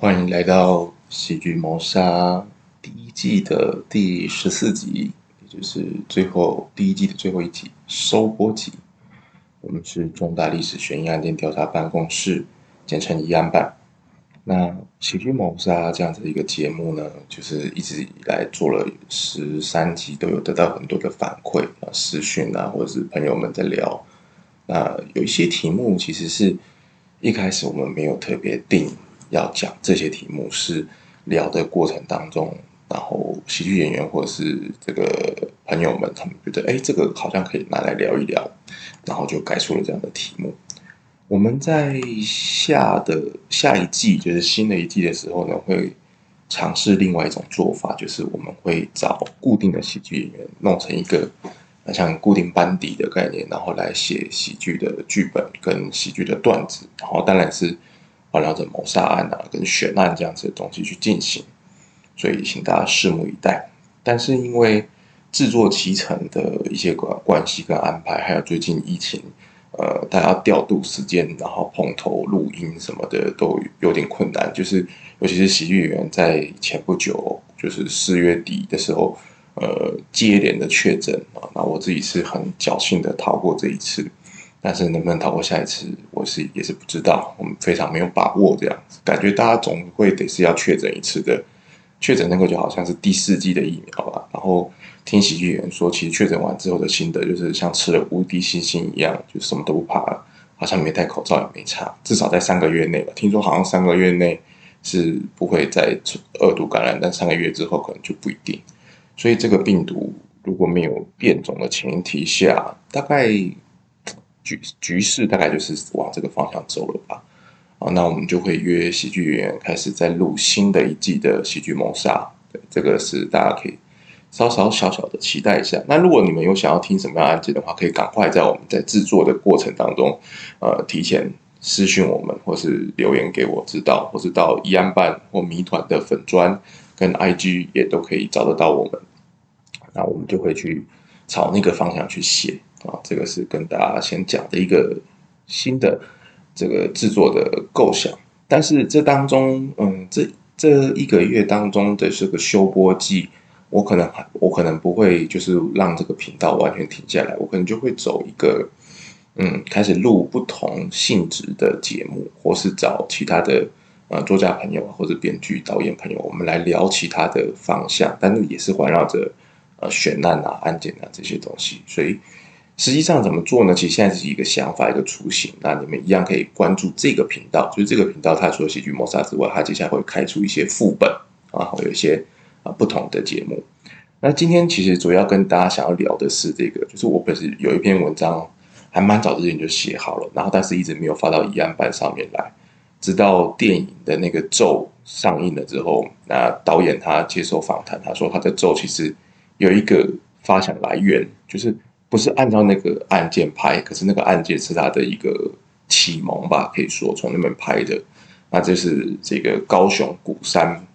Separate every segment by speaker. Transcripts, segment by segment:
Speaker 1: 欢迎来到《喜剧谋杀》第一季的第十四集，也就是最后第一季的最后一集收播集。我们是重大历史悬疑案件调查办公室，简称疑案办。那《喜剧谋杀》这样子的一个节目呢，就是一直以来做了十三集，都有得到很多的反馈啊、私讯啊，或者是朋友们在聊。那有一些题目其实是一开始我们没有特别定。要讲这些题目是聊的过程当中，然后喜剧演员或者是这个朋友们，他们觉得哎，这个好像可以拿来聊一聊，然后就改出了这样的题目。我们在下的下一季，就是新的一季的时候呢，会尝试另外一种做法，就是我们会找固定的喜剧演员，弄成一个 像固定班底的概念，然后来写喜剧的剧本跟喜剧的段子，然后当然是。围绕着谋杀案啊，跟悬案这样子的东西去进行，所以请大家拭目以待。但是因为制作期程的一些关关系跟安排，还有最近疫情，呃，大家调度时间，然后碰头录音什么的都有点困难。就是尤其是喜剧演员在前不久，就是四月底的时候，呃，接连的确诊啊，那我自己是很侥幸的逃过这一次。但是能不能逃过下一次，我是也是不知道，我们非常没有把握这样子，感觉大家总会得是要确诊一次的，确诊那个就好像是第四季的疫苗吧。然后听喜剧演员说，其实确诊完之后的心得就是像吃了无敌星星一样，就什么都不怕了，好像没戴口罩也没差，至少在三个月内吧。听说好像三个月内是不会再二度感染，但三个月之后可能就不一定。所以这个病毒如果没有变种的前提下，大概。局局势大概就是往这个方向走了吧，啊，那我们就会约喜剧演员开始在录新的一季的喜剧谋杀，对，这个是大家可以稍稍小小的期待一下。那如果你们有想要听什么样案件的话，可以赶快在我们在制作的过程当中，呃，提前私讯我们，或是留言给我知道，或是到疑案办或谜团的粉专跟 IG 也都可以找得到我们，那我们就会去朝那个方向去写。啊，这个是跟大家先讲的一个新的这个制作的构想，但是这当中，嗯，这这一个月当中的这个休播季，我可能我可能不会就是让这个频道完全停下来，我可能就会走一个，嗯，开始录不同性质的节目，或是找其他的呃作家朋友或者编剧导演朋友，我们来聊其他的方向，但是也是环绕着呃悬案啊、案件啊这些东西，所以。实际上怎么做呢？其实现在是一个想法，一个雏形。那你们一样可以关注这个频道，就是这个频道，它除了喜剧谋杀之外，它接下来会开出一些副本啊，会有一些啊不同的节目。那今天其实主要跟大家想要聊的是这个，就是我本身有一篇文章还蛮早之前就写好了，然后但是一直没有发到疑案办上面来。直到电影的那个咒上映了之后，那导演他接受访谈，他说他的咒其实有一个发想来源，就是。不是按照那个案件拍，可是那个案件是他的一个启蒙吧，可以说从那边拍的。那这是这个高雄鼓山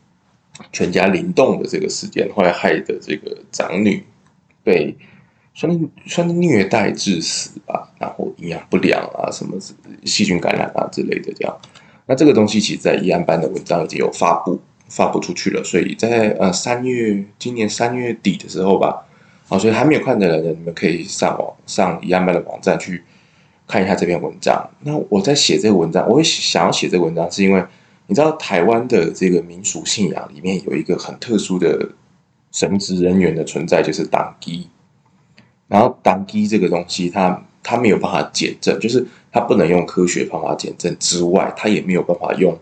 Speaker 1: 全家灵动的这个事件，后来害的这个长女被算算虐待致死吧，然后营养不良啊，什么细菌感染啊之类的这样。那这个东西其实在疑案班的文章已经有发布发布出去了，所以在呃三月今年三月底的时候吧。好，所以还没有看的人呢，你们可以上网上疑案办的网站去看一下这篇文章。那我在写这个文章，我会想要写这个文章，是因为你知道台湾的这个民俗信仰里面有一个很特殊的神职人员的存在，就是当乩。然后当乩这个东西它，它没有办法检证，就是它不能用科学方法检证之外，它也没有办法用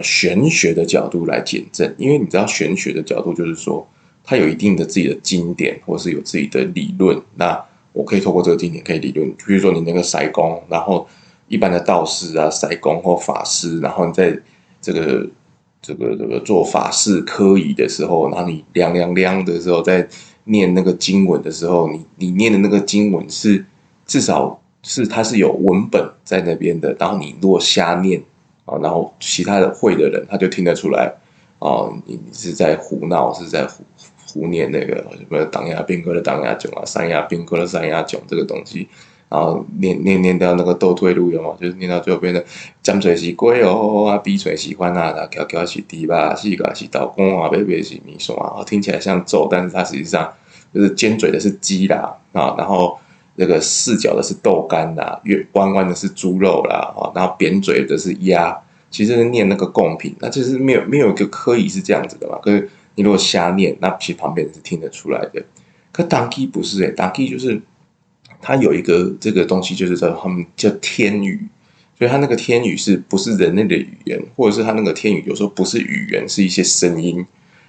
Speaker 1: 玄学的角度来检证，因为你知道玄学的角度就是说。它有一定的自己的经典，或是有自己的理论。那我可以透过这个经典可以理论，比如说你那个塞公，然后一般的道士啊、塞公或法师，然后你在这个这个这个做法事科仪的时候，然后你凉凉凉的时候，在念那个经文的时候，你你念的那个经文是至少是它是有文本在那边的，然后你如果瞎念啊，然后其他的会的人他就听得出来。哦，你你是在胡闹，是在胡胡念那个什么当压兵哥的当压囧啊，三压兵哥的三压囧这个东西，然后念念念到那个倒退路有吗？就是念到最后变成尖嘴是龟哦啊，鼻嘴是欢啊，翘翘是猪吧，细个是刀工啊，尾尾是米线啊，听起来像咒，但是它实际上就是尖嘴的是鸡啦啊，然后那个四角的是豆干啦，月弯弯的是猪肉啦啊，然后扁嘴的是鸭，其实是念那个贡品，那其实没有没有一个科仪是这样子的嘛，可是你如果瞎念，那其实旁边人是听得出来的。可当地不是诶、当地就是。它有一个这个东西，就是叫他们叫天语，所以它那个天语是不是人类的语言，或者是它那个天语有时候不是语言，是一些声音，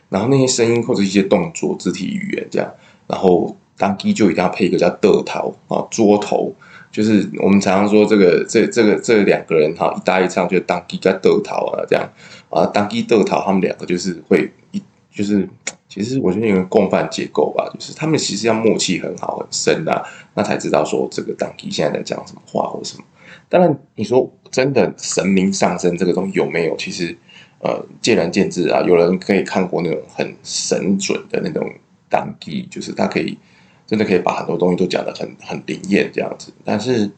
Speaker 1: 然后那些声音或者一些动作、肢体语言这样，然后当地就一定要配一个叫豆头啊桌头，就是我们常常说这个这这个这两个人哈一搭一唱就当地跟豆头啊这样啊当地豆头他们两个就是会一就是。其实我觉得有个共犯结构吧，就是他们其实要默契很好很深的，那才知道说这个当地现在在讲什么话或者什么。当然，你说真的神明上身这个东西有没有？其实呃见仁见智啊。有人可以看过那种很神准的那种当地，就是他可以真的可以把很多东西都讲得很很灵验这样子。但是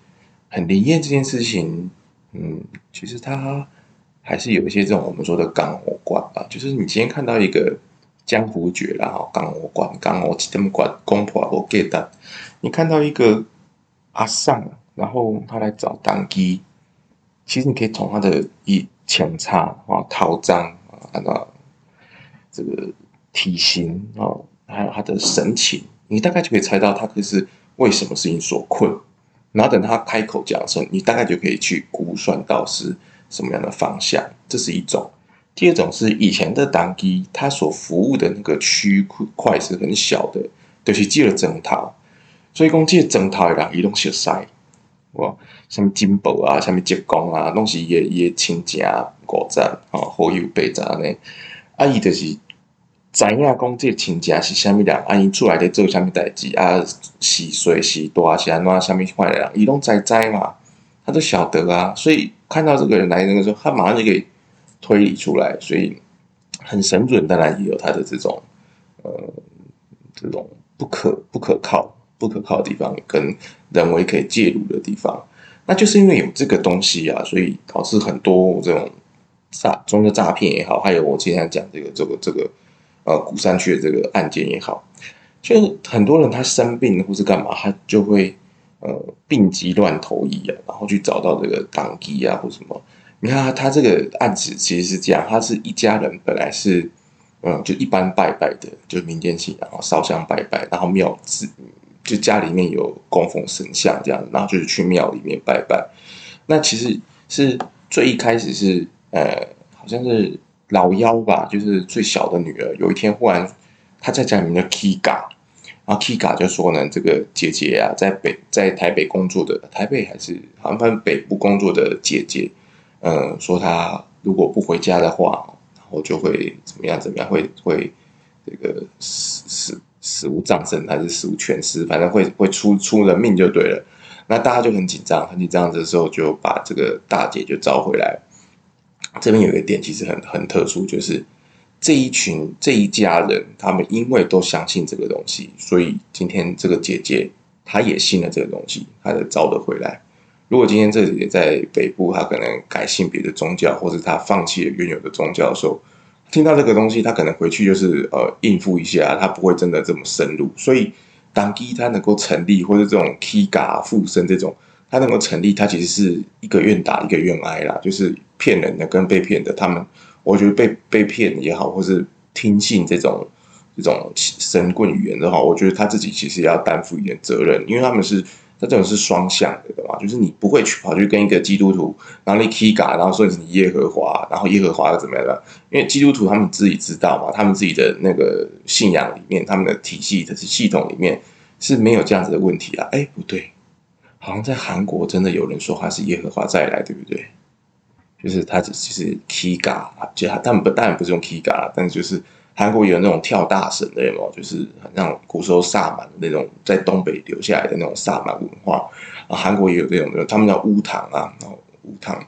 Speaker 1: 很灵验这件事情，嗯，其实它还是有一些这种我们说的港火观吧，就是你今天看到一个。江湖绝啦，哈，港我管，港我怎么管？公婆我给的。你看到一个阿桑，然后他来找当机，其实你可以从他的一前叉啊、桃章啊，看到这个体型啊，还有他的神情，你大概就可以猜到他可是为什么事情所困。然后等他开口讲的时候，你大概就可以去估算到是什么样的方向。这是一种。第二种是以前的当机，它所服务的那个区块是很小的，就是这个钟头，所以讲这个钟头的人伊拢熟悉，哇，什么金宝啊，什么职工啊，拢是伊伊亲戚古早啊，好友伯仔呢，啊，伊就是知影讲这个亲戚是啥物人，啊，伊出来咧做啥物代志啊，是岁是大是安怎啥物款的人，伊拢知知嘛，他都晓得啊，所以看到这个人来那个时候，他马上就可以。推理出来，所以很神准，当然也有他的这种呃这种不可不可靠、不可靠的地方，跟人为可以介入的地方。那就是因为有这个东西啊，所以导致很多这种诈中的诈骗也好，还有我今天讲这个这个这个呃鼓山区的这个案件也好，就很多人他生病或是干嘛，他就会呃病急乱投医啊，然后去找到这个党机啊或什么。你看他，他这个案子其实是这样，他是一家人，本来是，嗯，就一般拜拜的，就民间信仰，然后烧香拜拜，然后庙子就家里面有供奉神像这样，然后就是去庙里面拜拜。那其实是最一开始是，呃，好像是老幺吧，就是最小的女儿，有一天忽然她在家里面的 Kika，然后 Kika 就说呢，这个姐姐啊，在北在台北工作的，台北还是好像反正北部工作的姐姐。嗯，说她如果不回家的话，然后就会怎么样怎么样，会会这个死死死无葬身还是死无全尸，反正会会出出人命就对了。那大家就很紧张，很紧张的时候就把这个大姐就招回来。这边有一个点其实很很特殊，就是这一群这一家人，他们因为都相信这个东西，所以今天这个姐姐她也信了这个东西，她就招了回来。如果今天这姐在北部，她可能改信别的宗教，或者她放弃了原有的宗教的时候，听到这个东西，她可能回去就是呃应付一下，她不会真的这么深入。所以当机他能够成立，或者这种 Kiga 附身这种，她能够成立，她其实是一个愿打一个愿挨啦，就是骗人的跟被骗的，他们我觉得被被骗也好，或是听信这种这种神棍语言的话，我觉得他自己其实要担负一点责任，因为他们是。他这种是双向的，对吧？就是你不会去跑去跟一个基督徒，然后你 Kiga，然后说你耶和华，然后耶和华又怎么样的？因为基督徒他们自己知道嘛，他们自己的那个信仰里面，他们的体系的系统里面是没有这样子的问题啊。哎，不对，好像在韩国真的有人说他是耶和华再来，对不对？就是它只是 Kiga，就他他们不当然不是用 Kiga，但是就是。韩国有那种跳大神的，有没有？就是很像古时候萨满那种，在东北留下来的那种萨满文化。啊，韩国也有这种，他们叫巫堂啊，然后巫堂。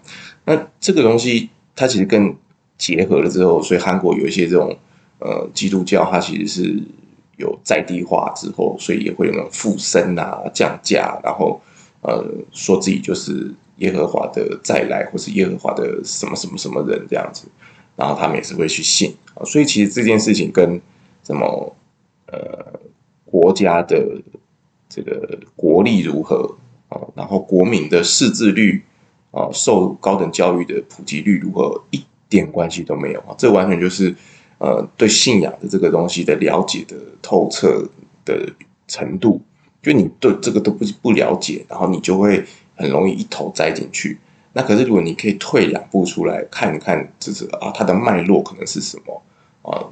Speaker 1: 那这个东西它其实更结合了之后，所以韩国有一些这种呃基督教，它其实是有在地化之后，所以也会有那种附身啊、降价，然后呃说自己就是耶和华的再来，或是耶和华的什么什么什么人这样子，然后他们也是会去信啊。所以其实这件事情跟什么呃国家的这个国力如何啊，然后国民的识字率啊，受高等教育的普及率如何，一点关系都没有啊。这完全就是呃对信仰的这个东西的了解的透彻的程度。就你对这个都不不了解，然后你就会很容易一头栽进去。那可是如果你可以退两步出来看一看，就是啊，它的脉络可能是什么啊？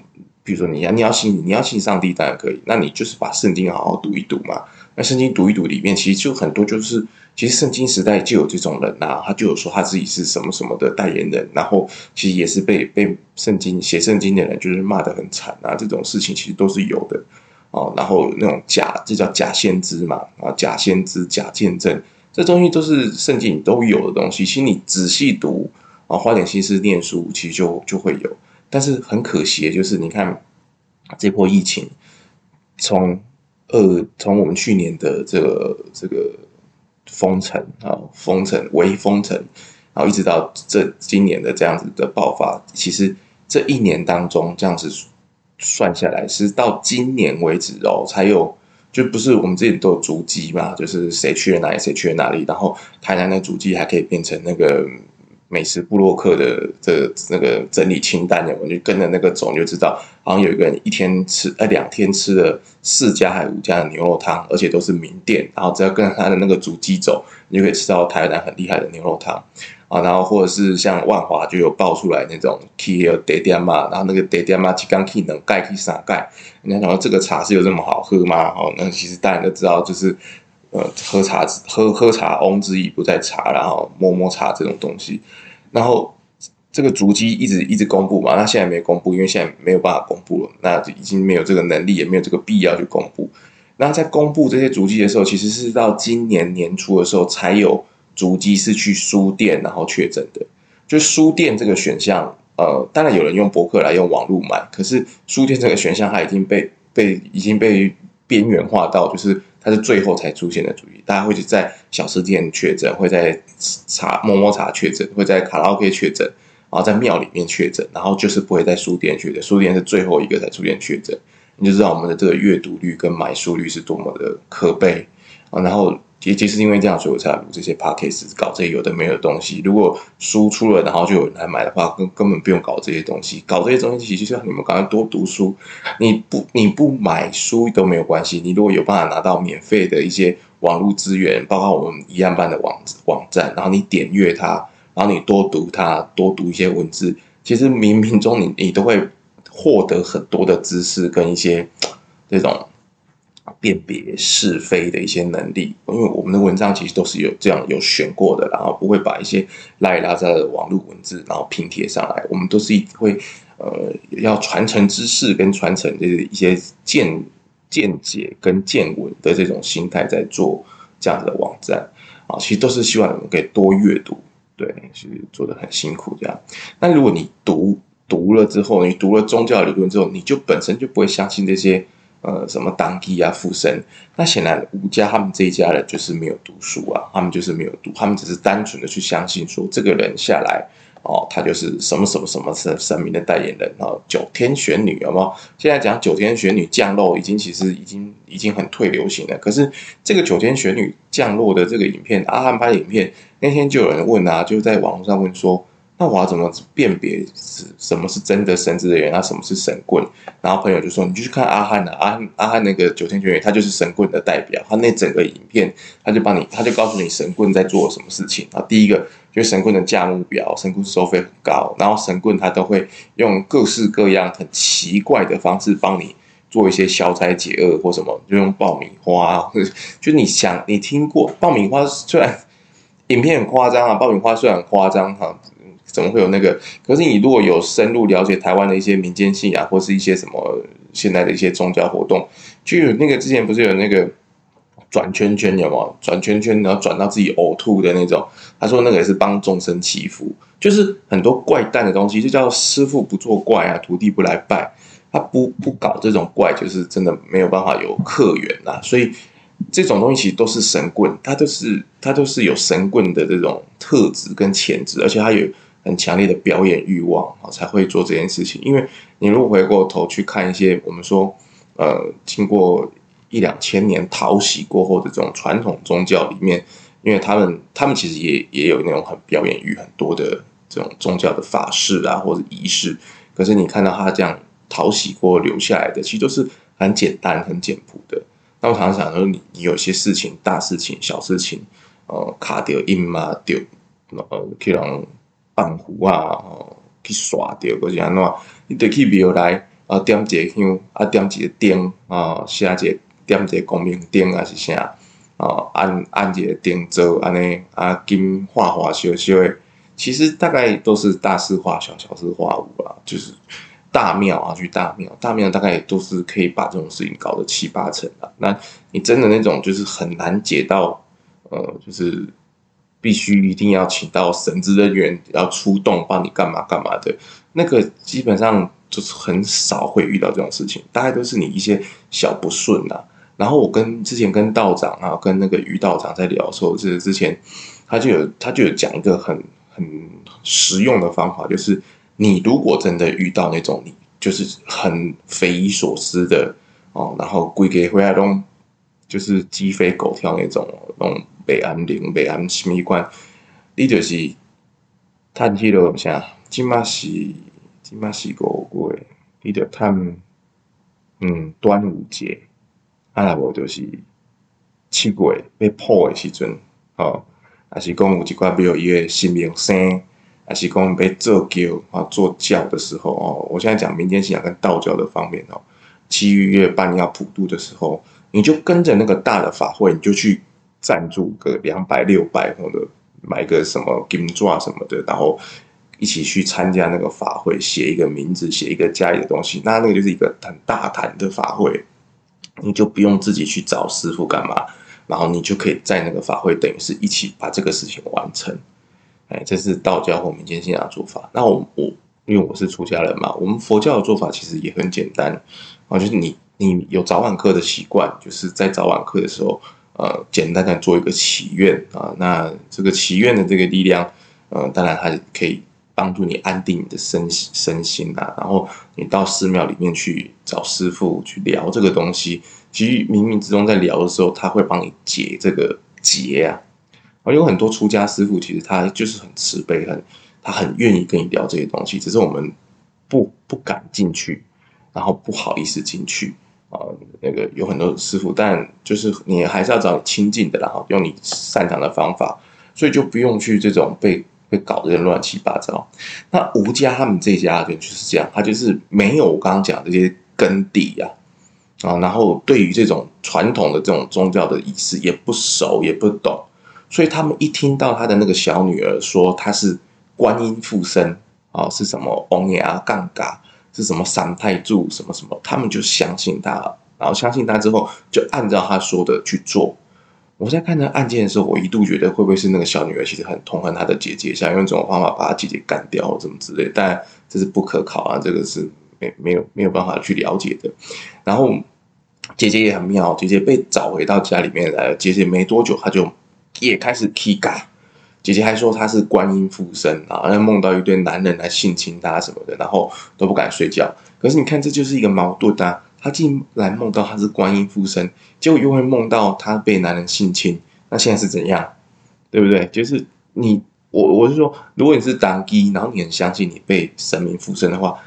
Speaker 1: 比如说你要你要信你要信上帝当然可以，那你就是把圣经好好读一读嘛。那圣经读一读里面其实就很多，就是其实圣经时代就有这种人啊，他就有说他自己是什么什么的代言人，然后其实也是被被圣经写圣经的人就是骂得很惨啊，这种事情其实都是有的。哦，然后那种假，这叫假先知嘛？啊，假先知、假见证，这东西都是圣经都有的东西。其实你仔细读啊，花点心思念书，其实就就会有。但是很可惜就是，你看这波疫情，从二从我们去年的这个这个封城啊，封城、微封城，然后一直到这今年的这样子的爆发，其实这一年当中这样子。算下来是到今年为止哦，才有就不是我们之前都有足迹嘛，就是谁去了哪里，谁去了哪里，然后台南的足迹还可以变成那个美食部落客的这那个整理清单的，我就跟着那个走，你就知道好像有一个人一天吃呃两天吃了四家还是五家的牛肉汤，而且都是名店，然后只要跟着他的那个足迹走，你就可以吃到台南很厉害的牛肉汤。啊，然后或者是像万华就有爆出来那种 key 和 d a d a 嘛，然后那个 d a d a 嘛，几缸 key 能盖可以啥盖？你看，然后这个茶是有这么好喝吗？哦，那其实大家都知道，就是呃，喝茶喝喝茶翁之意不在茶，然后摸摸茶这种东西。然后这个足迹一直一直公布嘛，那现在没公布，因为现在没有办法公布了，那就已经没有这个能力，也没有这个必要去公布。那在公布这些足迹的时候，其实是到今年年初的时候才有。足迹是去书店然后确诊的，就书店这个选项，呃，当然有人用博客来用网络买，可是书店这个选项它已经被被已经被边缘化到，就是它是最后才出现的足迹，大家会去在小吃店确诊，会在茶摸摸茶确诊，会在卡拉 OK 确诊，然后在庙里面确诊，然后就是不会在书店确诊，书店是最后一个才出现确诊，你就知道我们的这个阅读率跟买书率是多么的可悲。啊，然后。也其实因为这样，所以我才录这些 podcast，搞这些有的没有的东西。如果书出了，然后就有人来买的话，根根本不用搞这些东西。搞这些东西，其实就像你们刚才多读书，你不你不买书都没有关系。你如果有办法拿到免费的一些网络资源，包括我们一样办的网网站，然后你点阅它，然后你多读它，多读一些文字，其实冥冥中你你都会获得很多的知识跟一些这种。辨别是非的一些能力，因为我们的文章其实都是有这样有选过的，然后不会把一些拉里拉杂的网络文字然后拼贴上来。我们都是会呃要传承知识跟传承这一些见见解跟见闻的这种心态在做这样子的网站啊，其实都是希望你们可以多阅读，对，其实做的很辛苦这样。那如果你读读了之后，你读了宗教理论之后，你就本身就不会相信这些。呃，什么当地啊，附身？那显然吴家他们这一家人就是没有读书啊，他们就是没有读，他们只是单纯的去相信说这个人下来哦，他就是什么什么什么神神明的代言人啊，九天玄女有没有？现在讲九天玄女降落，已经其实已经已经很退流行了。可是这个九天玄女降落的这个影片，阿汉拍的影片，那天就有人问啊，就在网络上问说。那我要怎么辨别是什么是真的神职人员？那什么是神棍？然后朋友就说：“你就去看阿汉啊，阿汉阿汉那个九天玄女，他就是神棍的代表。他那整个影片，他就帮你，他就告诉你神棍在做什么事情。啊，第一个就是神棍的价目表，神棍收费很高，然后神棍他都会用各式各样很奇怪的方式帮你做一些消灾解厄或什么，就用爆米花，就你想你听过爆米花，虽然影片很夸张啊，爆米花虽然很夸张哈。” 怎么会有那个？可是你如果有深入了解台湾的一些民间信仰，或是一些什么现在的一些宗教活动，就有那个之前不是有那个转圈圈有吗？转圈圈然后转到自己呕吐的那种，他说那个也是帮众生祈福，就是很多怪诞的东西，就叫师父不作怪啊，徒弟不来拜，他不不搞这种怪，就是真的没有办法有客源呐。所以这种东西其实都是神棍，它都是它都是有神棍的这种特质跟潜质，而且它有很强烈的表演欲望啊，才会做这件事情。因为你如果回过头去看一些我们说，呃，经过一两千年淘洗过后的这种传统宗教里面，因为他们他们其实也也有那种很表演欲很多的这种宗教的法事啊或者仪式，可是你看到他这样淘洗过留下来的，其实都是很简单很简朴的。那我常常想说，你你有些事情，大事情、小事情，呃，卡掉印嘛掉，呃，去人放壶啊，哦，去刷掉，或者安怎，你得去庙来啊，点一个香，啊，点一个灯啊，写一个点一个光明灯啊，是啥？啊，按按一个灯做安尼啊，金花花小小的，其实大概都是大事化小，小事化无啊，就是。大庙啊，去大庙，大庙大概也都是可以把这种事情搞得七八成的。那你真的那种就是很难解到，呃，就是必须一定要请到神职人员要出动帮你干嘛干嘛的，那个基本上就是很少会遇到这种事情，大概都是你一些小不顺啊。然后我跟之前跟道长啊，跟那个于道长在聊的时候，就是之前他就有他就有讲一个很很实用的方法，就是。你如果真的遇到那种你就是很匪夷所思的哦，然后鬼给回来拢就是鸡飞狗跳那种，那种北安灵、北安神秘观，你就是叹气了啥？今嘛是今嘛是五月，你就叹嗯端午节，啊那无就是七月要破的时阵，哦，还是讲有一寡比如伊个新明生。还是讲被做教啊，做教的时候哦，我现在讲民间信仰跟道教的方面哦，七月半要普渡的时候，你就跟着那个大的法会，你就去赞助个两百六百或者买个什么金钻什么的，然后一起去参加那个法会，写一个名字，写一个家里的东西，那那个就是一个很大坛的法会，你就不用自己去找师傅干嘛，然后你就可以在那个法会，等于是一起把这个事情完成。哎，这是道教或民间信仰做法。那我我因为我是出家人嘛，我们佛教的做法其实也很简单啊，就是你你有早晚课的习惯，就是在早晚课的时候，呃，简单的做一个祈愿啊。那这个祈愿的这个力量，呃，当然它可以帮助你安定你的身身心啊。然后你到寺庙里面去找师傅去聊这个东西，其实冥冥之中在聊的时候，他会帮你解这个结啊。而有很多出家师傅，其实他就是很慈悲，很他很愿意跟你聊这些东西，只是我们不不敢进去，然后不好意思进去啊。那个有很多师傅，但就是你还是要找你亲近的，然后用你擅长的方法，所以就不用去这种被被搞得乱七八糟。那吴家他们这家人就是这样，他就是没有我刚刚讲这些根底呀，啊，然后对于这种传统的这种宗教的仪式也不熟，也不懂。所以他们一听到他的那个小女儿说她是观音附身啊，是什么王爷啊、杠嘎，是什么三太柱什么什么，他们就相信他，然后相信他之后就按照他说的去做。我在看这个案件的时候，我一度觉得会不会是那个小女儿其实很痛恨她的姐姐，想用这种方法把她姐姐干掉或什么之类，但这是不可考啊，这个是没没有没有办法去了解的。然后姐姐也很妙，姐姐被找回到家里面来了，姐姐没多久她就。也开始起乩，姐姐还说她是观音附身啊，然后梦到一堆男人来性侵她什么的，然后都不敢睡觉。可是你看，这就是一个矛盾啊！她竟然梦到她是观音附身，结果又会梦到她被男人性侵，那现在是怎样？对不对？就是你我我是说，如果你是当机，然后你很相信你被神明附身的话，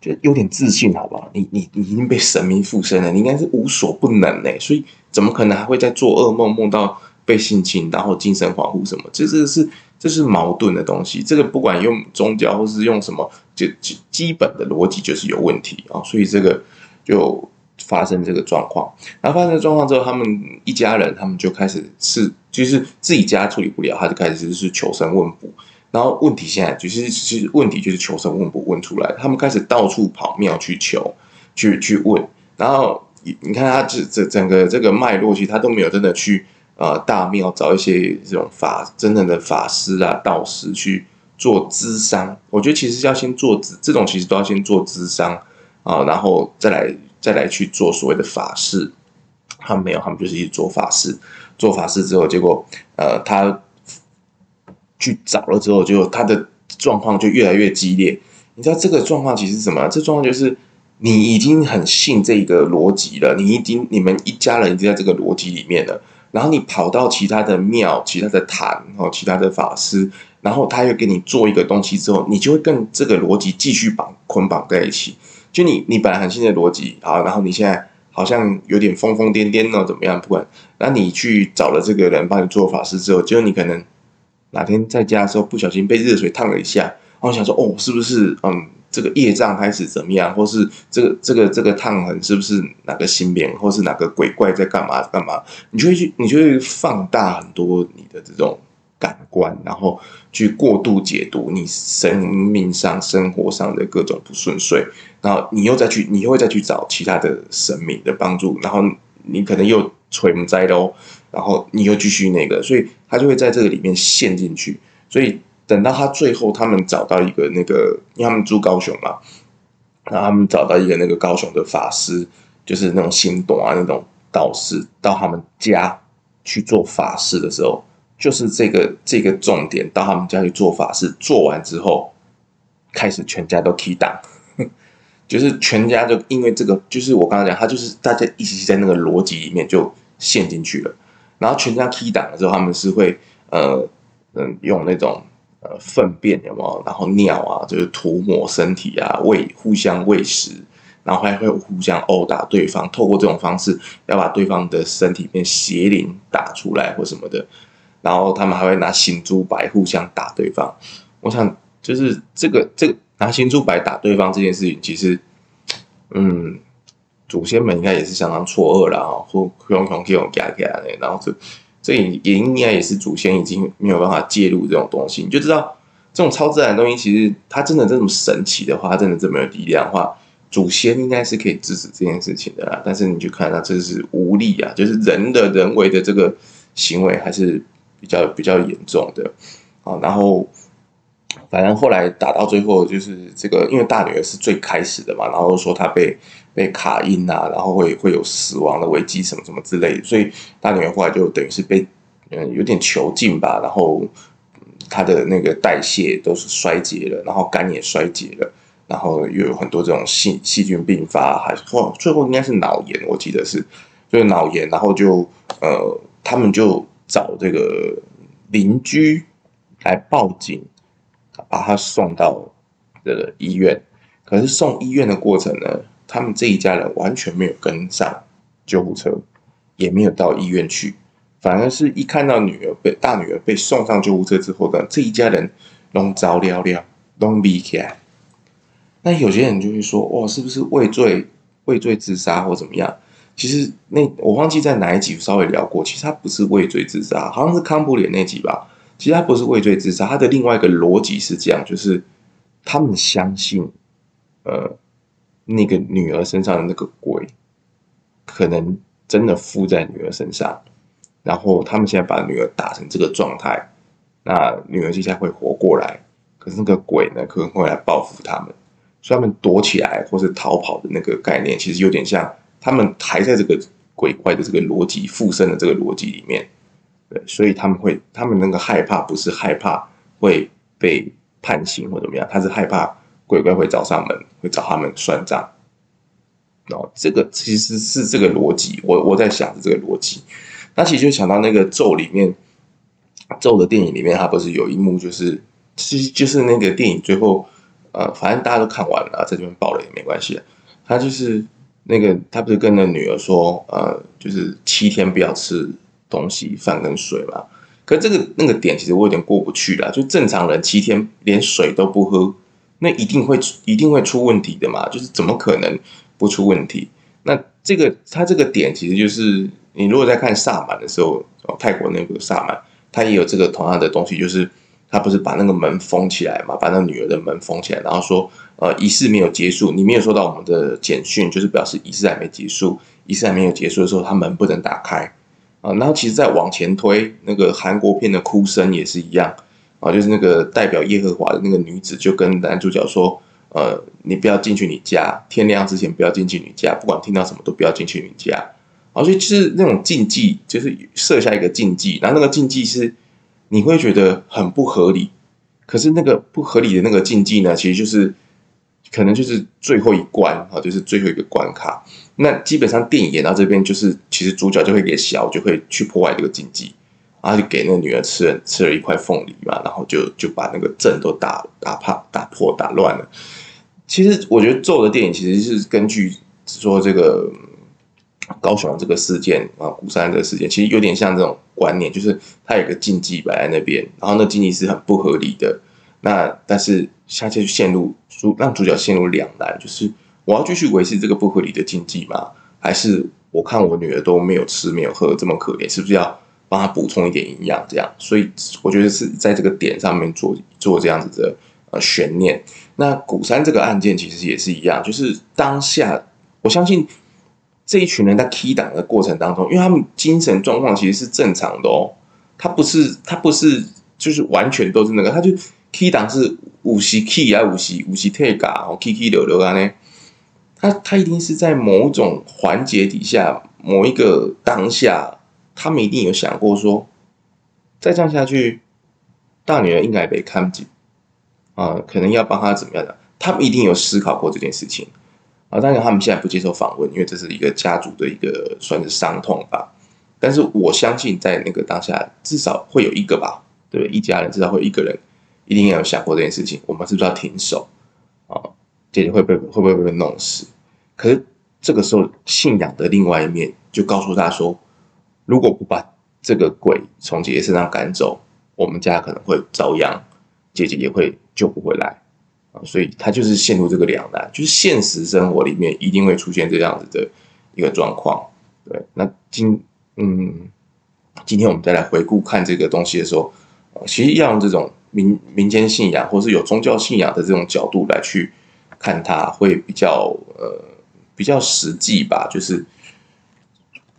Speaker 1: 就有点自信好不好？你你你已经被神明附身了，你应该是无所不能呢，所以怎么可能还会在做噩梦梦到？被性侵，然后精神恍惚什么，这这是这是矛盾的东西。这个不管用宗教或是用什么，就基基本的逻辑就是有问题啊。所以这个就发生这个状况。然后发生状况之后，他们一家人他们就开始是就是自己家处理不了，他就开始是求神问卜。然后问题现在就是其实问题就是求神问卜问出来，他们开始到处跑庙去求，去去问。然后你看他这这整个这个脉络，其实他都没有真的去。呃，大庙找一些这种法真正的法师啊、道士去做咨商，我觉得其实要先做咨，这种其实都要先做咨商啊，然后再来再来去做所谓的法事。他们没有，他们就是一做法事，做法事之后，结果呃，他去找了之后，就他的状况就越来越激烈。你知道这个状况其实是什么？这状况就是你已经很信这个逻辑了，你已经你们一家人已经在这个逻辑里面了。然后你跑到其他的庙、其他的坛、哦，其他的法师，然后他又给你做一个东西之后，你就会跟这个逻辑继续绑捆绑在一起。就你你本来很信的逻辑啊，然后你现在好像有点疯疯癫癫的怎么样？不管，那你去找了这个人帮你做法事之后，就你可能哪天在家的时候不小心被热水烫了一下，然后想说哦，是不是嗯？这个业障开始怎么样，或是这个这个这个烫痕是不是哪个心病，或是哪个鬼怪在干嘛干嘛？你就会去，你就会放大很多你的这种感官，然后去过度解读你生命上、生活上的各种不顺遂，然后你又再去，你又会再去找其他的神明的帮助，然后你可能又存在喽，然后你又继续那个，所以他就会在这个里面陷进去，所以。等到他最后，他们找到一个那个，因为他们住高雄嘛，然后他们找到一个那个高雄的法师，就是那种心懂啊那种道士，到他们家去做法事的时候，就是这个这个重点，到他们家去做法事，做完之后，开始全家都踢档，就是全家就因为这个，就是我刚刚讲，他就是大家一起在那个逻辑里面就陷进去了，然后全家踢档了之后，他们是会呃嗯用那种。呃，粪便有没有？然后尿啊，就是涂抹身体啊，喂互相喂食，然后还会互相殴打对方。透过这种方式，要把对方的身体变邪灵打出来或什么的。然后他们还会拿行珠白互相打对方。我想，就是这个这个拿行珠白打对方这件事情，其实，嗯，祖先们应该也是相当错愕了啊，或用用这种夹夹的，然后就。所以也应该也是祖先已经没有办法介入这种东西，你就知道这种超自然的东西，其实它真的这么神奇的话，它真的这么有力量的话，祖先应该是可以制止这件事情的啦。但是你去看它这是无力啊，就是人的人为的这个行为还是比较比较严重的啊。然后反正后来打到最后，就是这个因为大女儿是最开始的嘛，然后说她被。被卡阴啊，然后会会有死亡的危机什么什么之类的，所以大女儿后来就等于是被嗯有点囚禁吧，然后她的那个代谢都是衰竭了，然后肝也衰竭了，然后又有很多这种细细菌并发，还后最后应该是脑炎，我记得是就是脑炎，然后就呃他们就找这个邻居来报警，把他送到这个医院，可是送医院的过程呢？他们这一家人完全没有跟上救护车，也没有到医院去，反而是一看到女儿被大女儿被送上救护车之后呢，这一家人拢着了了，拢离开来。那有些人就会说：“哇，是不是畏罪畏罪自杀或怎么样？”其实那我忘记在哪一集稍微聊过，其实他不是畏罪自杀，好像是康普脸那集吧。其实他不是畏罪自杀，他的另外一个逻辑是这样，就是他们相信，呃。那个女儿身上的那个鬼，可能真的附在女儿身上，然后他们现在把女儿打成这个状态，那女儿接下会活过来，可是那个鬼呢，可能会来报复他们，所以他们躲起来或是逃跑的那个概念，其实有点像他们还在这个鬼怪的这个逻辑附身的这个逻辑里面，对，所以他们会，他们那个害怕不是害怕会被判刑或怎么样，他是害怕。鬼怪会找上门，会找他们算账。哦，这个其实是这个逻辑。我我在想的这个逻辑，那其实就想到那个咒里面，咒的电影里面，它不是有一幕就是，其实就是那个电影最后，呃，反正大家都看完了，在这边爆了也没关系。他就是那个，他不是跟那女儿说，呃，就是七天不要吃东西，饭跟水嘛。可这个那个点，其实我有点过不去了。就正常人七天连水都不喝。那一定会一定会出问题的嘛，就是怎么可能不出问题？那这个他这个点其实就是你如果在看萨满的时候，泰国那个萨满，他也有这个同样的东西，就是他不是把那个门封起来嘛，把那女儿的门封起来，然后说呃仪式没有结束，你没有收到我们的简讯，就是表示仪式还没结束，仪式还没有结束的时候，他门不能打开啊。然后其实再往前推，那个韩国片的哭声也是一样。啊，就是那个代表耶和华的那个女子，就跟男主角说：“呃，你不要进去你家，天亮之前不要进去你家，不管听到什么都不要进去你家。”啊，啊，所以就是那种禁忌，就是设下一个禁忌，然后那个禁忌是你会觉得很不合理，可是那个不合理的那个禁忌呢，其实就是可能就是最后一关啊，就是最后一个关卡。那基本上电影演到这边，就是其实主角就会给小，就会去破坏这个禁忌，然后就给那个女儿吃了吃了一块凤梨嘛，然后就就把那个阵都打打怕打破打乱了。其实我觉得咒的电影其实是根据说这个高雄这个事件啊，鼓山这个事件，其实有点像这种观念，就是它有个禁忌摆在那边，然后那禁忌是很不合理的。那但是下就陷入主让主角陷入两难，就是。我要继续维持这个不合理的禁忌吗？还是我看我女儿都没有吃没有喝这么可怜，是不是要帮他补充一点营养？这样，所以我觉得是在这个点上面做做这样子的呃悬念。那古山这个案件其实也是一样，就是当下我相信这一群人在 key 档的过程当中，因为他们精神状况其实是正常的哦，他不是他不是就是完全都是那个，他就 key 档是五十 key 啊五十五十 take 啊，key key 流流啊呢。他他一定是在某种环节底下，某一个当下，他们一定有想过说，再这样下去，大女儿应该被看不起啊，可能要帮她怎么样的？他们一定有思考过这件事情啊。当然，他们现在不接受访问，因为这是一个家族的一个算是伤痛吧。但是我相信，在那个当下，至少会有一个吧，对，一家人至少会有一个人一定要有想过这件事情。我们是不是要停手啊？姐姐会被会不会被弄死？可是这个时候，信仰的另外一面就告诉他说：“如果不把这个鬼从姐姐身上赶走，我们家可能会遭殃，姐姐也会救不回来啊！”所以他就是陷入这个两难，就是现实生活里面一定会出现这样子的一个状况。对，那今嗯，今天我们再来回顾看这个东西的时候，其实要用这种民民间信仰或是有宗教信仰的这种角度来去。看它会比较呃比较实际吧，就是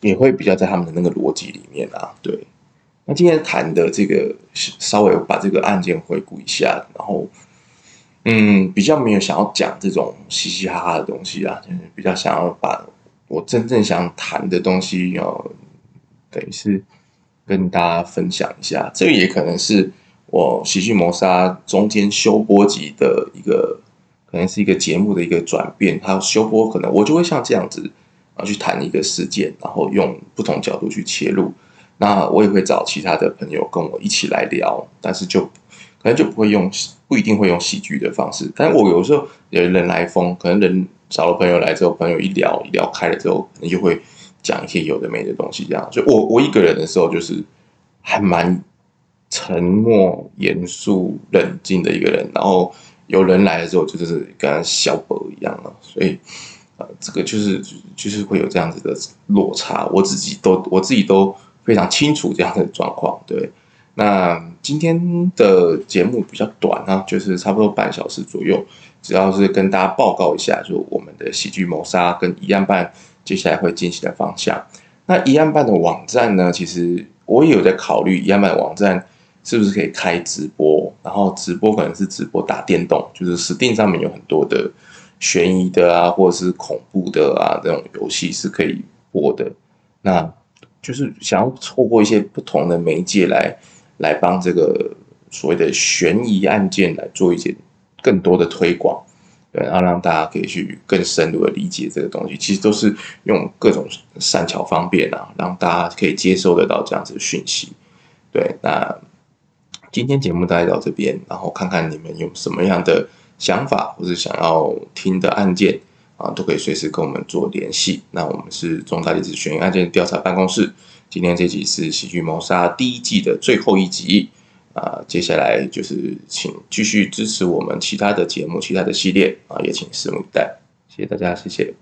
Speaker 1: 也会比较在他们的那个逻辑里面啊。对，那今天谈的这个稍微把这个案件回顾一下，然后嗯，比较没有想要讲这种嘻嘻哈哈的东西啊，就是比较想要把我真正想谈的东西要等于是跟大家分享一下。这个也可能是我喜剧谋杀中间休播集的一个。可能是一个节目的一个转变，它修播，可能我就会像这样子啊去谈一个事件，然后用不同角度去切入。那我也会找其他的朋友跟我一起来聊，但是就可能就不会用，不一定会用喜剧的方式。但我有时候有人来疯，可能人找了朋友来之后，朋友一聊一聊开了之后，可能就会讲一些有的没的东西，这样。所以我我一个人的时候，就是还蛮沉默、严肃、冷静的一个人，然后。有人来的时候，就是跟小宝一样了，所以，呃，这个就是就是会有这样子的落差，我自己都我自己都非常清楚这样的状况。对，那今天的节目比较短啊，就是差不多半小时左右，主要是跟大家报告一下，就我们的喜剧谋杀跟一案办接下来会进行的方向。那一案办的网站呢，其实我也有在考虑一案办的网站。是不是可以开直播？然后直播可能是直播打电动，就是 Steam 上面有很多的悬疑的啊，或者是恐怖的啊，这种游戏是可以播的。那就是想要透过一些不同的媒介来来帮这个所谓的悬疑案件来做一些更多的推广，对，然后让大家可以去更深入的理解这个东西。其实都是用各种善巧方便啊，让大家可以接收得到这样子的讯息。对，那。今天节目大概到这边，然后看看你们有什么样的想法，或者想要听的案件啊，都可以随时跟我们做联系。那我们是重大历史悬疑案件调查办公室，今天这集是喜剧谋杀第一季的最后一集啊，接下来就是请继续支持我们其他的节目、其他的系列啊，也请拭目以待。谢谢大家，谢谢。